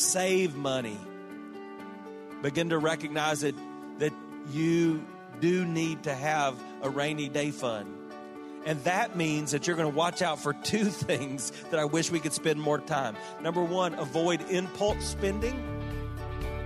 Save money. Begin to recognize that, that you do need to have a rainy day fund. And that means that you're going to watch out for two things that I wish we could spend more time. Number one, avoid impulse spending.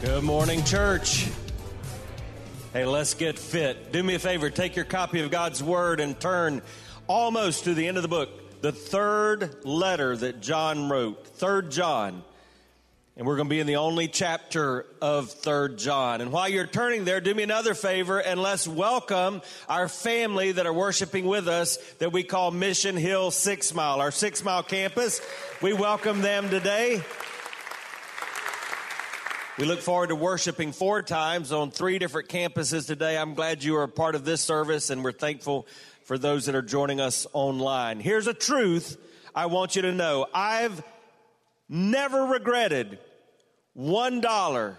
Good morning, church. Hey, let's get fit. Do me a favor, take your copy of God's Word and turn almost to the end of the book, the third letter that John wrote, Third John. And we're going to be in the only chapter of Third John. And while you're turning there, do me another favor and let's welcome our family that are worshiping with us that we call Mission Hill Six Mile, our Six Mile campus. We welcome them today. We look forward to worshiping four times on three different campuses today. I'm glad you are a part of this service, and we're thankful for those that are joining us online. Here's a truth I want you to know I've never regretted one dollar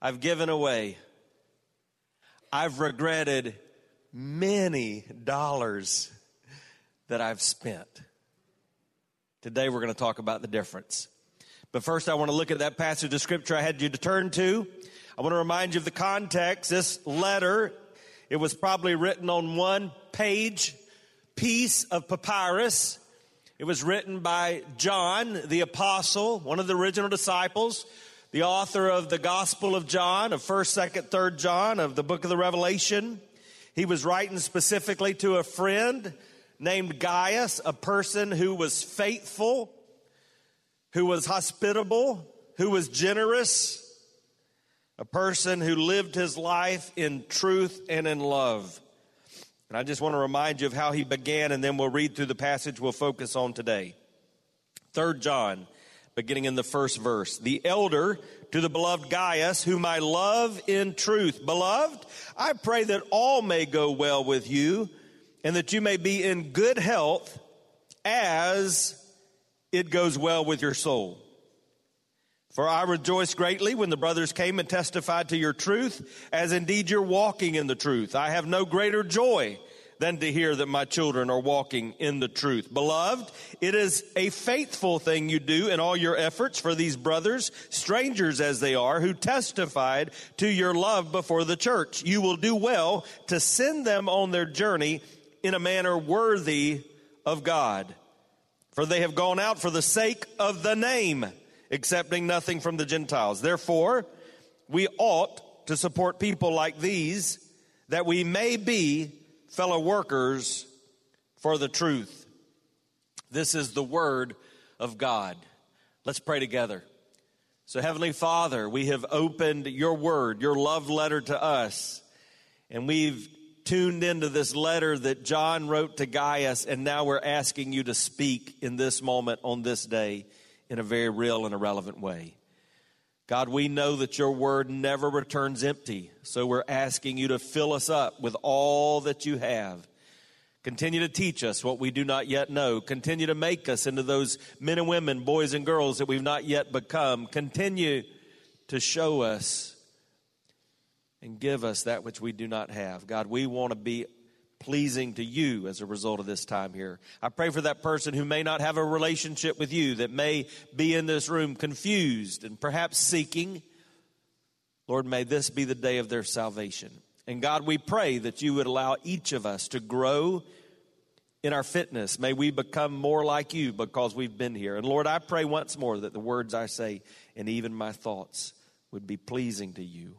I've given away. I've regretted many dollars that I've spent. Today, we're going to talk about the difference. But first, I want to look at that passage of scripture I had you to turn to. I want to remind you of the context. This letter, it was probably written on one page piece of papyrus. It was written by John, the apostle, one of the original disciples, the author of the Gospel of John, of 1st, 2nd, 3rd John, of the book of the Revelation. He was writing specifically to a friend named Gaius, a person who was faithful who was hospitable, who was generous, a person who lived his life in truth and in love. And I just want to remind you of how he began, and then we'll read through the passage we'll focus on today. Third John, beginning in the first verse. The elder to the beloved Gaius, whom I love in truth. Beloved, I pray that all may go well with you, and that you may be in good health as it goes well with your soul. For I rejoiced greatly when the brothers came and testified to your truth, as indeed you're walking in the truth. I have no greater joy than to hear that my children are walking in the truth. Beloved, it is a faithful thing you do in all your efforts for these brothers, strangers as they are, who testified to your love before the church. You will do well to send them on their journey in a manner worthy of God. For they have gone out for the sake of the name, accepting nothing from the Gentiles. Therefore, we ought to support people like these that we may be fellow workers for the truth. This is the word of God. Let's pray together. So, Heavenly Father, we have opened your word, your love letter to us, and we've tuned into this letter that John wrote to Gaius, and now we're asking you to speak in this moment on this day in a very real and a relevant way. God, we know that your word never returns empty, so we're asking you to fill us up with all that you have. Continue to teach us what we do not yet know. Continue to make us into those men and women, boys and girls that we've not yet become. Continue to show us and give us that which we do not have. God, we want to be pleasing to you as a result of this time here. I pray for that person who may not have a relationship with you, that may be in this room confused and perhaps seeking. Lord, may this be the day of their salvation. And God, we pray that you would allow each of us to grow in our fitness. May we become more like you because we've been here. And Lord, I pray once more that the words I say and even my thoughts would be pleasing to you.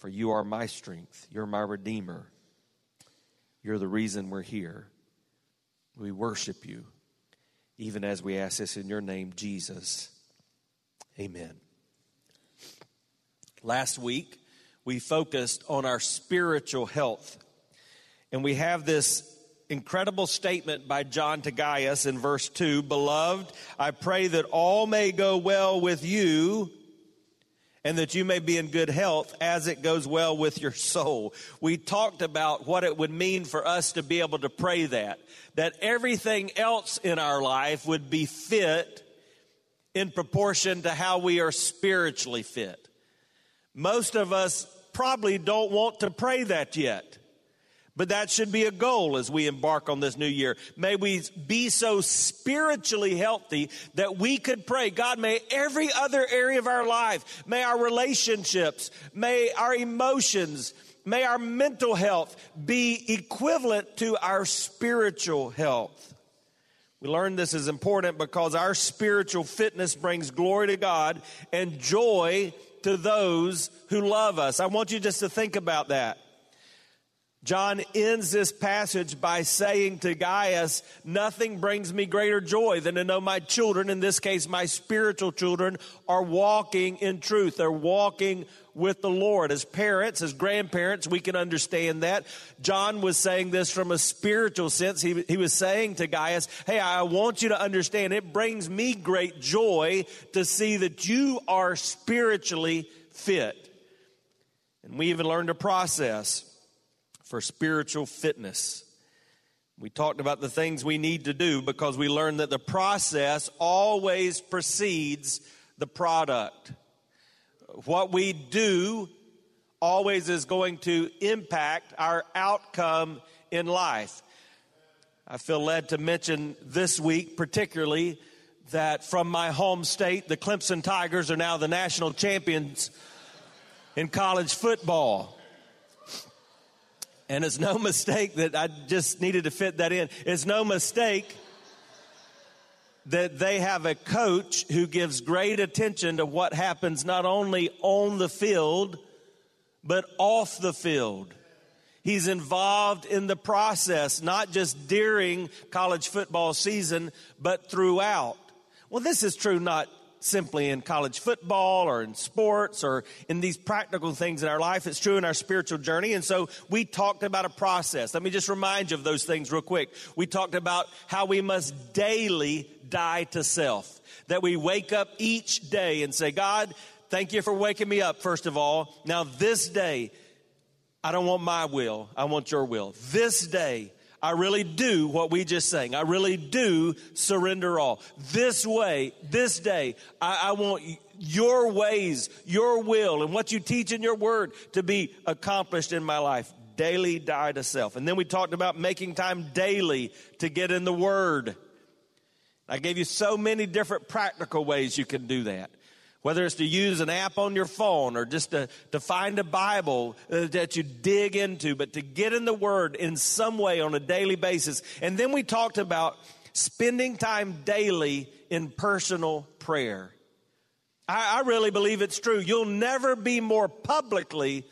For you are my strength, you're my Redeemer, you're the reason we're here. We worship you, even as we ask this in your name, Jesus. Amen. Last week, we focused on our spiritual health. And we have this incredible statement by John to Gaius in verse 2 Beloved, I pray that all may go well with you and that you may be in good health as it goes well with your soul. We talked about what it would mean for us to be able to pray that, that everything else in our life would be fit in proportion to how we are spiritually fit. Most of us probably don't want to pray that yet. But that should be a goal as we embark on this new year. May we be so spiritually healthy that we could pray, God, may every other area of our life, may our relationships, may our emotions, may our mental health be equivalent to our spiritual health. We learned this is important because our spiritual fitness brings glory to God and joy to those who love us. I want you just to think about that. John ends this passage by saying to Gaius, Nothing brings me greater joy than to know my children, in this case, my spiritual children, are walking in truth. They're walking with the Lord. As parents, as grandparents, we can understand that. John was saying this from a spiritual sense. He, he was saying to Gaius, Hey, I want you to understand it brings me great joy to see that you are spiritually fit. And we even learned a process for spiritual fitness. We talked about the things we need to do because we learned that the process always precedes the product. What we do always is going to impact our outcome in life. I feel led to mention this week, particularly, that from my home state, the Clemson Tigers are now the national champions in college football. And it's no mistake that I just needed to fit that in. It's no mistake that they have a coach who gives great attention to what happens not only on the field, but off the field. He's involved in the process, not just during college football season, but throughout. Well, this is true not simply in college football or in sports or in these practical things in our life. It's true in our spiritual journey. And so we talked about a process. Let me just remind you of those things real quick. We talked about how we must daily die to self. That we wake up each day and say, God, thank you for waking me up, first of all. Now, this day, I don't want my will, I want your will. This day, I really do what we just sang. I really do surrender all. This way, this day, I, I want your ways, your will, and what you teach in your word to be accomplished in my life. Daily die to self. And then we talked about making time daily to get in the word. I gave you so many different practical ways you can do that whether it's to use an app on your phone or just to, to find a Bible uh, that you dig into, but to get in the Word in some way on a daily basis. And then we talked about spending time daily in personal prayer. I, I really believe it's true. You'll never be more publicly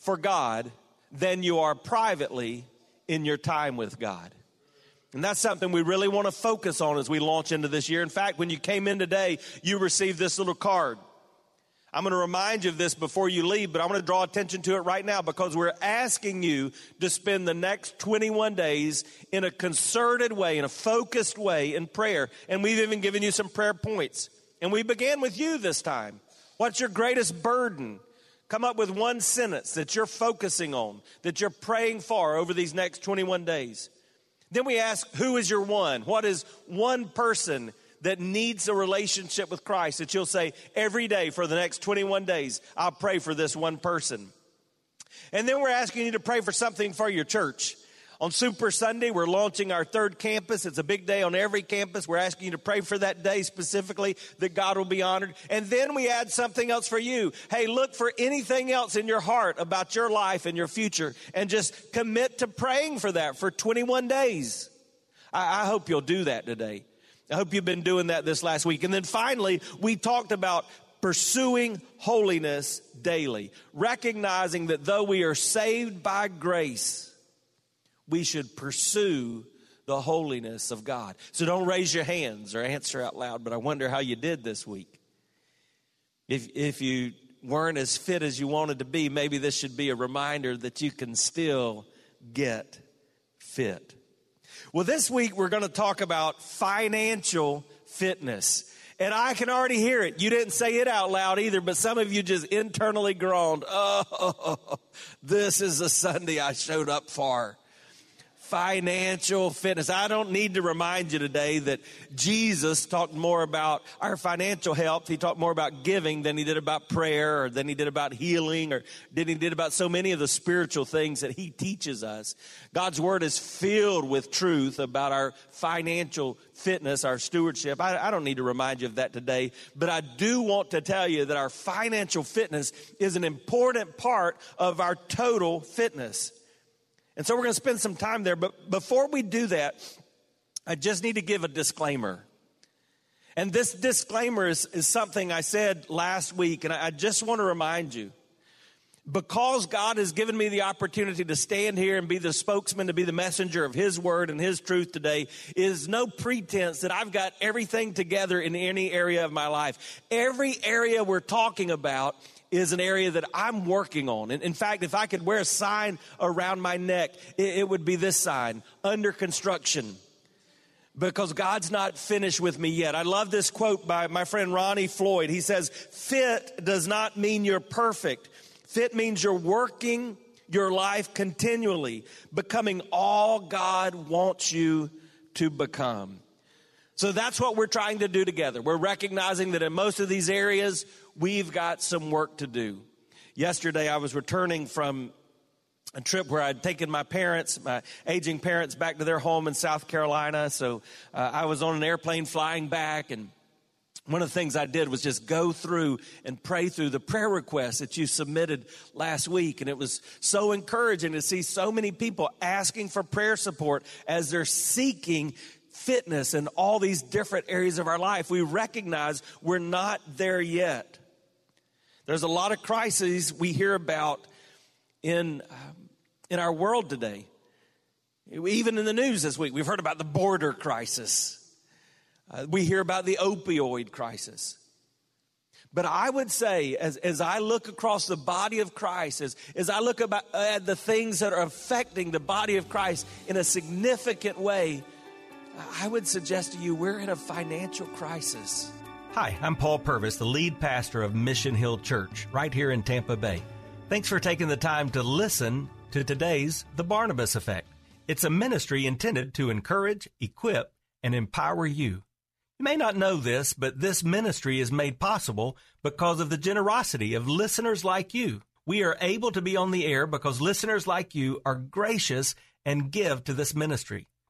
for God than you are privately in your time with God. And that's something we really want to focus on as we launch into this year. In fact, when you came in today, you received this little card. I'm going to remind you of this before you leave, but I'm going to draw attention to it right now because we're asking you to spend the next 21 days in a concerted way, in a focused way in prayer. And we've even given you some prayer points. And we began with you this time. What's your greatest burden? Come up with one sentence that you're focusing on, that you're praying for over these next 21 days. Then we ask, who is your one? What is one person that needs a relationship with Christ that you'll say, every day for the next 21 days, I'll pray for this one person. And then we're asking you to pray for something for your church. On Super Sunday, we're launching our third campus. It's a big day on every campus. We're asking you to pray for that day specifically that God will be honored. And then we add something else for you. Hey, look for anything else in your heart about your life and your future and just commit to praying for that for 21 days. I, I hope you'll do that today. I hope you've been doing that this last week. And then finally, we talked about pursuing holiness daily, recognizing that though we are saved by grace, we should pursue the holiness of God. So don't raise your hands or answer out loud, but I wonder how you did this week. If, if you weren't as fit as you wanted to be, maybe this should be a reminder that you can still get fit. Well, this week we're going to talk about financial fitness. And I can already hear it. You didn't say it out loud either, but some of you just internally groaned, Oh, this is the Sunday I showed up for financial fitness. I don't need to remind you today that Jesus talked more about our financial health. He talked more about giving than he did about prayer or than he did about healing or than he did about so many of the spiritual things that he teaches us. God's word is filled with truth about our financial fitness, our stewardship. I, I don't need to remind you of that today, but I do want to tell you that our financial fitness is an important part of our total fitness. And so we're going to spend some time there. But before we do that, I just need to give a disclaimer. And this disclaimer is, is something I said last week, and I just want to remind you. Because God has given me the opportunity to stand here and be the spokesman, to be the messenger of His word and His truth today, is no pretense that I've got everything together in any area of my life. Every area we're talking about is an area that I'm working on. In, in fact, if I could wear a sign around my neck, it, it would be this sign under construction because God's not finished with me yet. I love this quote by my friend Ronnie Floyd. He says, Fit does not mean you're perfect, fit means you're working your life continually, becoming all God wants you to become. So that's what we're trying to do together. We're recognizing that in most of these areas, we've got some work to do. Yesterday, I was returning from a trip where I'd taken my parents, my aging parents, back to their home in South Carolina. So uh, I was on an airplane flying back, and one of the things I did was just go through and pray through the prayer requests that you submitted last week. And it was so encouraging to see so many people asking for prayer support as they're seeking fitness in all these different areas of our life. We recognize we're not there yet. There's a lot of crises we hear about in, um, in our world today. Even in the news this week, we've heard about the border crisis. Uh, we hear about the opioid crisis. But I would say, as, as I look across the body of Christ, as, as I look about, at the things that are affecting the body of Christ in a significant way, I would suggest to you we're in a financial crisis. Hi, I'm Paul Purvis, the lead pastor of Mission Hill Church, right here in Tampa Bay. Thanks for taking the time to listen to today's The Barnabas Effect. It's a ministry intended to encourage, equip, and empower you. You may not know this, but this ministry is made possible because of the generosity of listeners like you. We are able to be on the air because listeners like you are gracious and give to this ministry.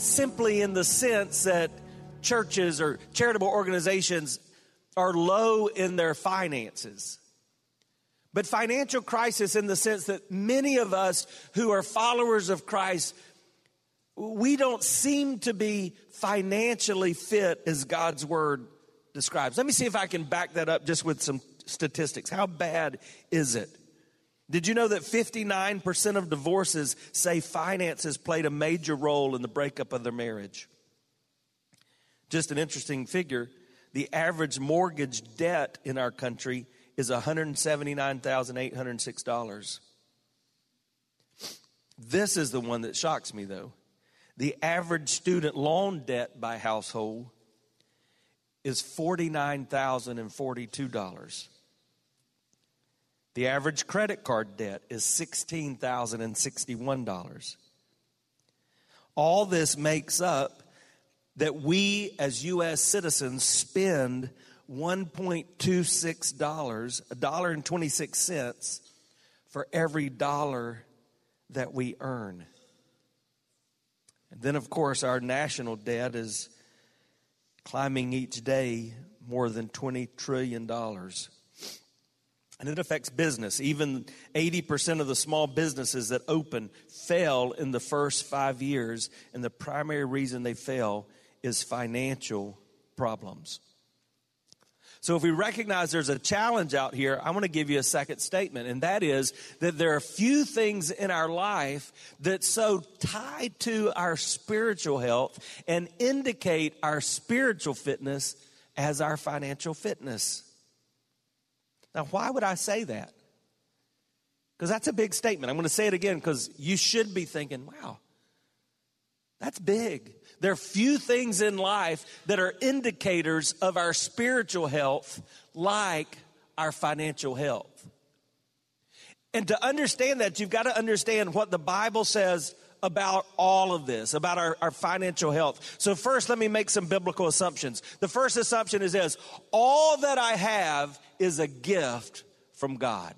simply in the sense that churches or charitable organizations are low in their finances. But financial crisis in the sense that many of us who are followers of Christ, we don't seem to be financially fit as God's word describes. Let me see if I can back that up just with some statistics. How bad is it? Did you know that 59% of divorces say finances played a major role in the breakup of their marriage? Just an interesting figure. The average mortgage debt in our country is $179,806. This is the one that shocks me, though. The average student loan debt by household is $49,042. The average credit card debt is $16,061. All this makes up that we as U.S. citizens spend $1.26, a dollar and 26 cents for every dollar that we earn. And then, of course, our national debt is climbing each day more than $20 trillion. And it affects business. Even 80% of the small businesses that open fail in the first five years, and the primary reason they fail is financial problems. So, if we recognize there's a challenge out here, I want to give you a second statement, and that is that there are few things in our life that so tie to our spiritual health and indicate our spiritual fitness as our financial fitness. Now, why would I say that? Because that's a big statement. I'm going to say it again because you should be thinking, wow, that's big. There are few things in life that are indicators of our spiritual health like our financial health. And to understand that, you've got to understand what the Bible says about all of this, about our, our financial health. So, first, let me make some biblical assumptions. The first assumption is this all that I have is a gift from God.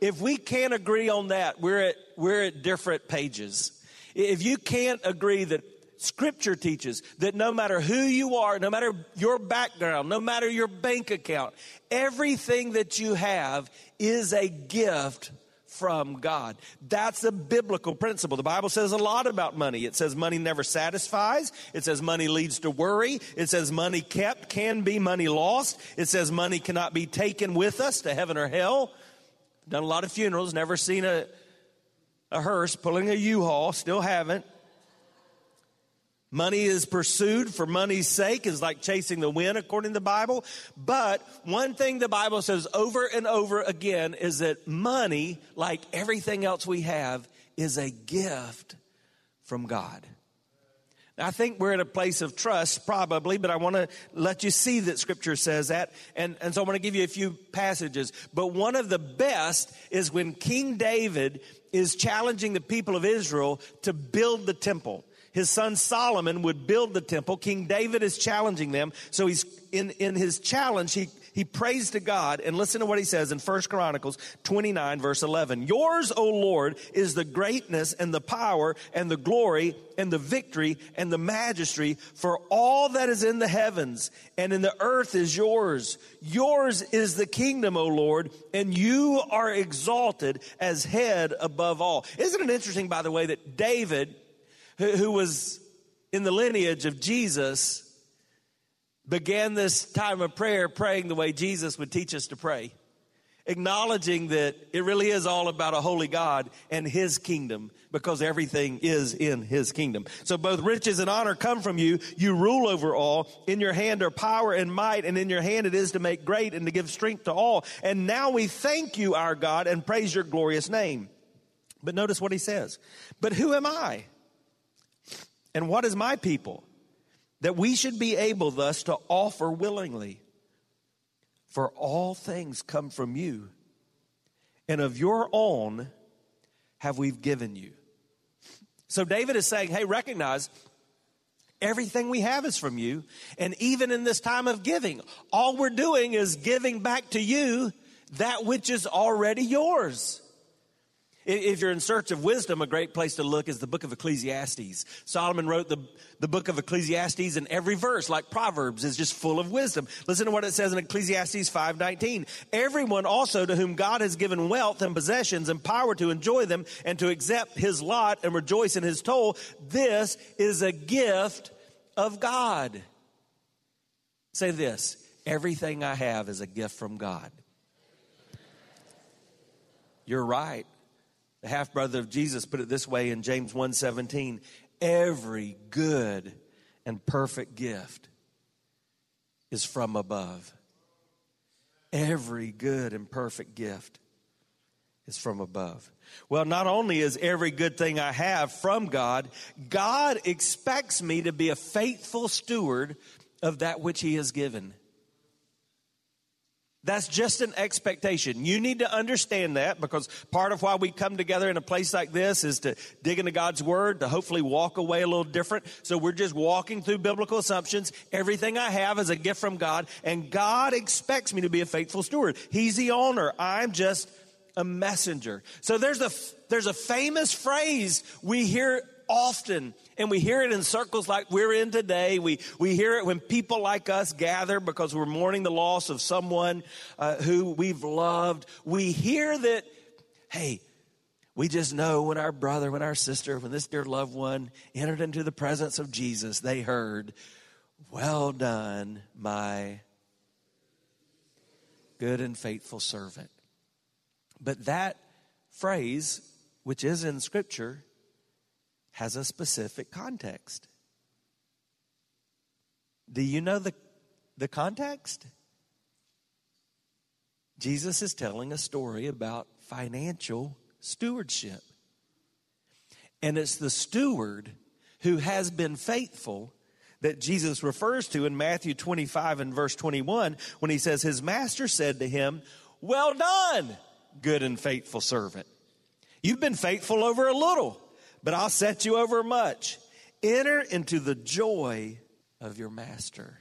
If we can't agree on that, we're at, we're at different pages. If you can't agree that Scripture teaches that no matter who you are, no matter your background, no matter your bank account, everything that you have is a gift from God. That's a biblical principle. The Bible says a lot about money. It says money never satisfies. It says money leads to worry. It says money kept can be money lost. It says money cannot be taken with us to heaven or hell. Done a lot of funerals, never seen a, a hearse pulling a U-Haul, still haven't. Money is pursued for money's sake is like chasing the wind according to the Bible. But one thing the Bible says over and over again is that money, like everything else we have, is a gift from God. I think we're at a place of trust, probably, but I want to let you see that scripture says that. And, and so I want to give you a few passages. But one of the best is when King David is challenging the people of Israel to build the temple his son Solomon would build the temple. King David is challenging them. So he's in, in his challenge, he, he prays to God and listen to what he says in 1 Chronicles 29 verse 11. Yours, O Lord, is the greatness and the power and the glory and the victory and the majesty for all that is in the heavens and in the earth is yours. Yours is the kingdom, O Lord, and you are exalted as head above all. Isn't it interesting, by the way, that David who, was in the lineage of Jesus, began this time of prayer praying the way Jesus would teach us to pray, acknowledging that it really is all about a holy God and His kingdom because everything is in His kingdom. So both riches and honor come from you. You rule over all. In your hand are power and might, and in your hand it is to make great and to give strength to all. And now we thank you, our God, and praise your glorious name. But notice what He says. But who am I? And what is my people? That we should be able thus to offer willingly. For all things come from you, and of your own have we given you. So David is saying, hey, recognize everything we have is from you. And even in this time of giving, all we're doing is giving back to you that which is already yours. If you're in search of wisdom, a great place to look is the book of Ecclesiastes. Solomon wrote the, the book of Ecclesiastes and every verse, like Proverbs, is just full of wisdom. Listen to what it says in Ecclesiastes 5.19. Everyone also to whom God has given wealth and possessions and power to enjoy them and to accept his lot and rejoice in his toll, this is a gift of God. Say this, everything I have is a gift from God. You're right. The half brother of Jesus put it this way in James 1:17, every good and perfect gift is from above. Every good and perfect gift is from above. Well, not only is every good thing I have from God, God expects me to be a faithful steward of that which He has given. That's just an expectation. You need to understand that because part of why we come together in a place like this is to dig into God's Word, to hopefully walk away a little different. So we're just walking through biblical assumptions. Everything I have is a gift from God, and God expects me to be a faithful steward. He's the owner. I'm just a messenger. So there's a, there's a famous phrase we hear often and we hear it in circles like we're in today. We, we hear it when people like us gather because we're mourning the loss of someone uh, who we've loved. We hear that, hey, we just know when our brother, when our sister, when this dear loved one entered into the presence of Jesus, they heard, Well done, my good and faithful servant. But that phrase, which is in Scripture, has a specific context. Do you know the, the context? Jesus is telling a story about financial stewardship. And it's the steward who has been faithful that Jesus refers to in Matthew 25 and verse 21 when he says, His master said to him, Well done, good and faithful servant. You've been faithful over a little but I'll set you over much. Enter into the joy of your master.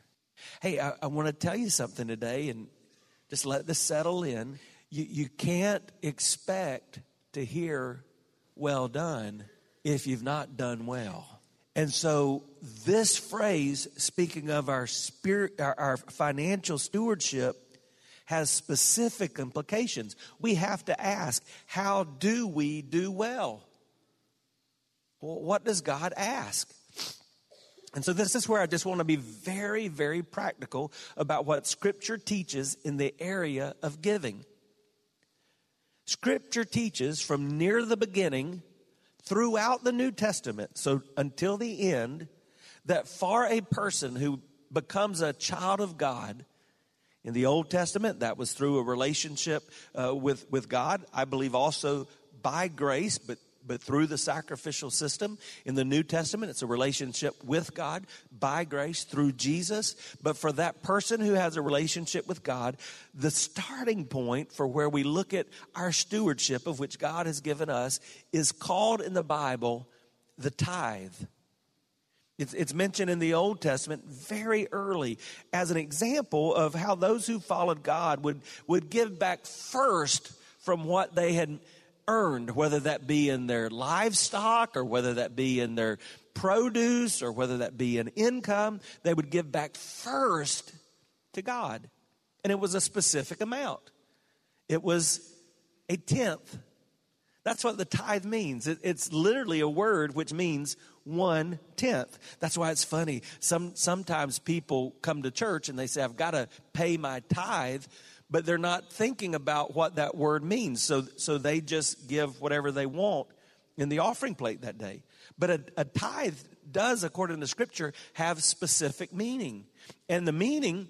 Hey, I, I want to tell you something today and just let this settle in. You, you can't expect to hear well done if you've not done well. And so, this phrase, speaking of our spirit, our, our financial stewardship, has specific implications. We have to ask, how do we do well? Well, what does God ask? And so, this is where I just want to be very, very practical about what Scripture teaches in the area of giving. Scripture teaches from near the beginning throughout the New Testament, so until the end, that for a person who becomes a child of God, in the Old Testament, that was through a relationship uh, with, with God. I believe also by grace, but but through the sacrificial system. In the New Testament, it's a relationship with God by grace through Jesus. But for that person who has a relationship with God, the starting point for where we look at our stewardship of which God has given us is called in the Bible the tithe. It's, it's, mentioned in the Old Testament very early as an example of how those who followed God would, would give back first from what they had earned, whether that be in their livestock or whether that be in their produce or whether that be in income, they would give back first to God. And it was a specific amount, it was a tenth. That's what the tithe means. It, it's literally a word which means one tenth. That's why it's funny. Some sometimes people come to church and they say, "I've got to pay my tithe," but they're not thinking about what that word means. So, so they just give whatever they want in the offering plate that day. But a, a tithe does, according to Scripture, have specific meaning. And the meaning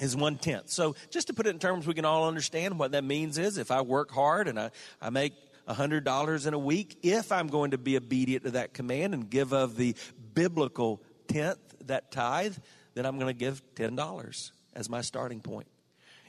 is one tenth. So, just to put it in terms we can all understand, what that means is if I work hard and I, I make $100 in a week, if I'm going to be obedient to that command and give of the biblical tenth, that tithe, then I'm going to give $10 as my starting point.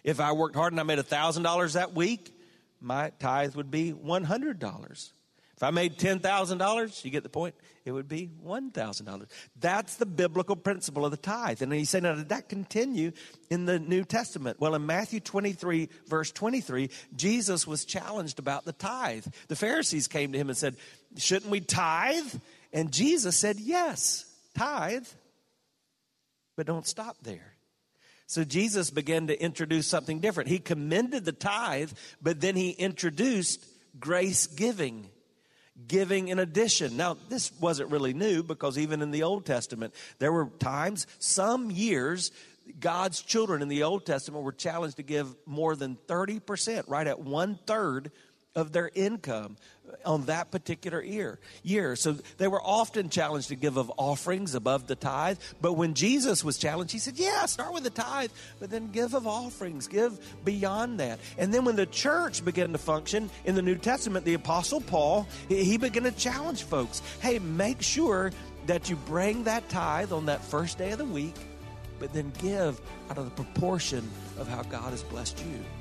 If I worked hard and I made $1,000 that week, my tithe would be $100. If I made $10,000, you get the point? It would be $1,000. That's the biblical principle of the tithe. And you say, now, did that continue in the New Testament? Well, in Matthew 23, verse 23, Jesus was challenged about the tithe. The Pharisees came to him and said, Shouldn't we tithe? And Jesus said, Yes, tithe, but don't stop there. So Jesus began to introduce something different. He commended the tithe, but then he introduced grace giving, giving in addition. Now, this wasn't really new because even in the Old Testament, there were times, some years, God's children in the Old Testament were challenged to give more than 30%, right at one third of their income on that particular year. Year. So they were often challenged to give of offerings above the tithe. But when Jesus was challenged, he said, Yeah, start with the tithe, but then give of offerings, give beyond that. And then when the church began to function in the New Testament, the Apostle Paul, he began to challenge folks hey, make sure that you bring that tithe on that first day of the week but then give out of the proportion of how God has blessed you.